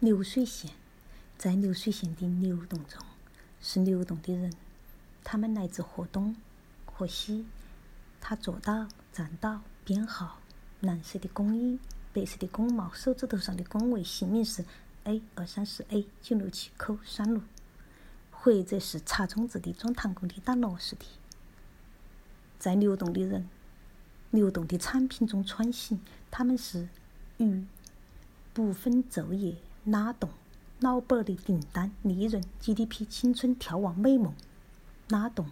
流水线，在流水线的流动中，是流动的人，他们来自河东、河西。他坐到、站到、编号，蓝色的工衣，白色的工帽，手指头上的工位，姓名是 A 二三四 A 九六七口三路，或者是查中字的装糖工的打螺丝的，在流动的人、流动的产品中穿行，他们是鱼，不分昼夜，拉动老板的订单、利润、GDP、青春、眺望美梦，拉动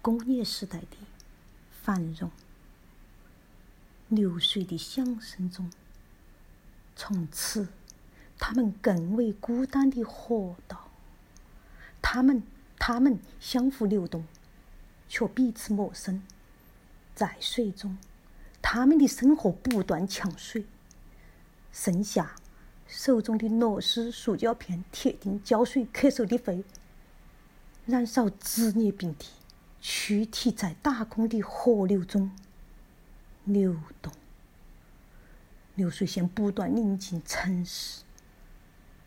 工业时代的。繁荣，流水的响声中，从此他们更为孤单的活到。他们，他们相互流动，却彼此陌生。在水中，他们的生活不断抢水。剩下手中的螺丝、塑胶片、铁钉、胶水、咳嗽的肺，燃烧职业病的。躯体在打工的河流中流动，流水线不断临近城市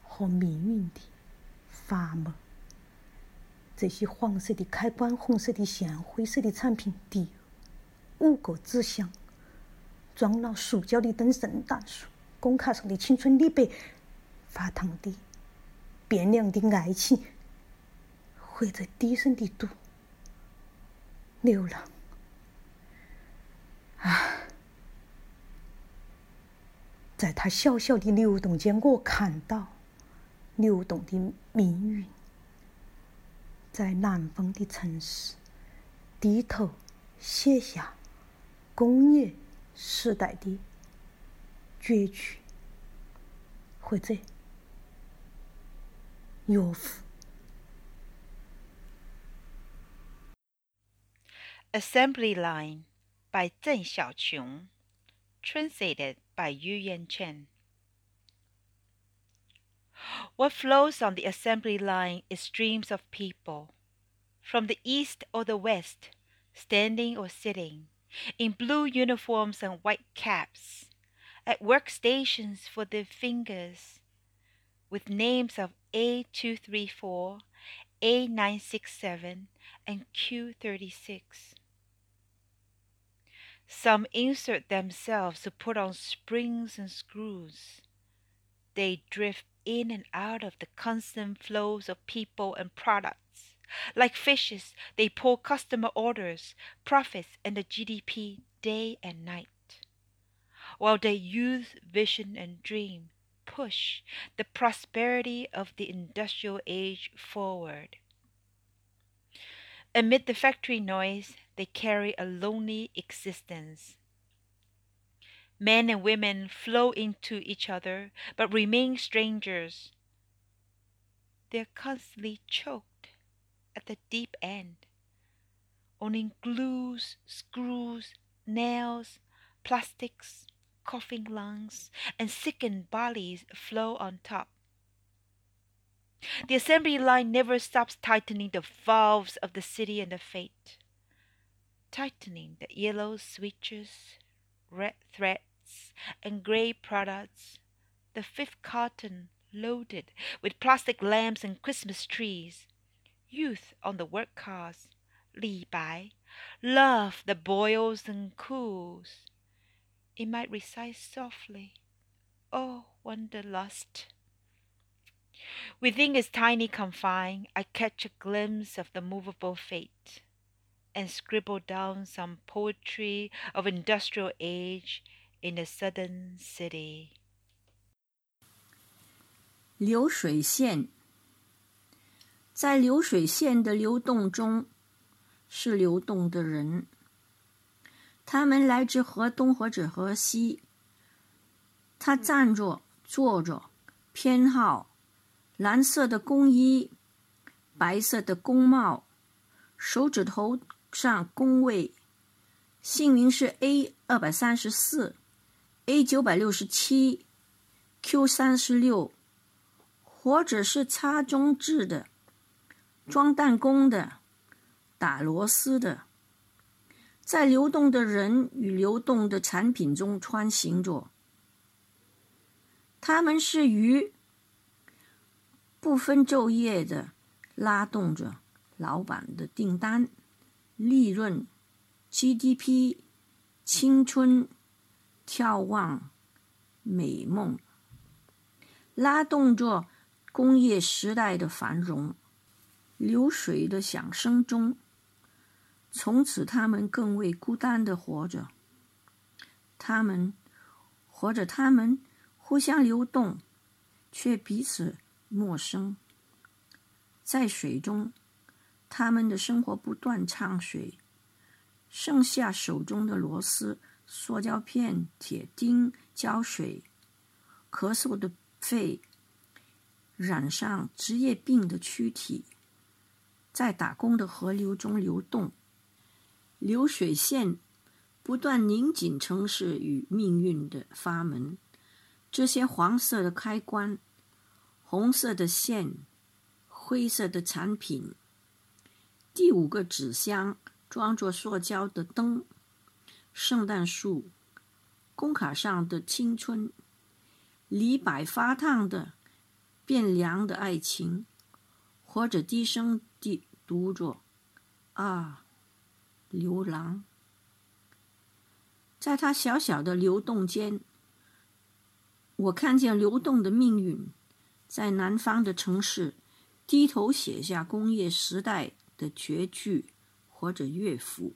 和命运的砝码。这些黄色的开关、红色的线、灰色的产品，第五个纸箱装了塑胶的灯、圣诞树、工卡上的青春李白、发烫的变凉的爱情，或者低声的读。流浪啊，在它小小的流动间，我看到流动的命运，在南方的城市低头写下工业时代的绝句，或者乐府。Assembly Line by Zheng Xiaoqiong, translated by Yu Yan Chen. What flows on the assembly line is streams of people, from the east or the west, standing or sitting, in blue uniforms and white caps, at workstations for their fingers, with names of A234, A967, and Q36. Some insert themselves to put on springs and screws. They drift in and out of the constant flows of people and products. Like fishes, they pull customer orders, profits, and the GDP day and night. While their use vision and dream, push the prosperity of the industrial age forward. Amid the factory noise, they carry a lonely existence. Men and women flow into each other, but remain strangers. They're constantly choked at the deep end. Only glues, screws, nails, plastics, coughing lungs, and sickened bodies flow on top. The assembly line never stops tightening the valves of the city and the fate, tightening the yellow switches, red threads, and gray products, the fifth carton loaded with plastic lamps and Christmas trees, youth on the work cars, Li Bai, love that boils and cools. It might recite softly, Oh, wanderlust. Within its tiny confine, I catch a glimpse of the movable fate, and scribble down some poetry of industrial age in the southern city. 流水线，在流水线的流动中，是流动的人。 他们来自河东或者河西。他站着、坐着，偏好。蓝色的工衣，白色的工帽，手指头上工位，姓名是 A 二百三十四，A 九百六十七，Q 三十六，或者是插中置的，装弹弓的，打螺丝的，在流动的人与流动的产品中穿行着，他们是鱼。不分昼夜的拉动着老板的订单、利润、GDP、青春、眺望、美梦，拉动着工业时代的繁荣。流水的响声中，从此他们更为孤单的活着。他们活着，他们互相流动，却彼此。陌生，在水中，他们的生活不断畅水。剩下手中的螺丝、塑胶片、铁钉、胶水，咳嗽的肺，染上职业病的躯体，在打工的河流中流动。流水线不断拧紧城市与命运的阀门，这些黄色的开关。红色的线，灰色的产品。第五个纸箱装着塑胶的灯，圣诞树，工卡上的青春，李白发烫的变凉的爱情，或者低声地读着：“啊，流浪。”在他小小的流动间，我看见流动的命运。在南方的城市，低头写下工业时代的绝句或者乐府。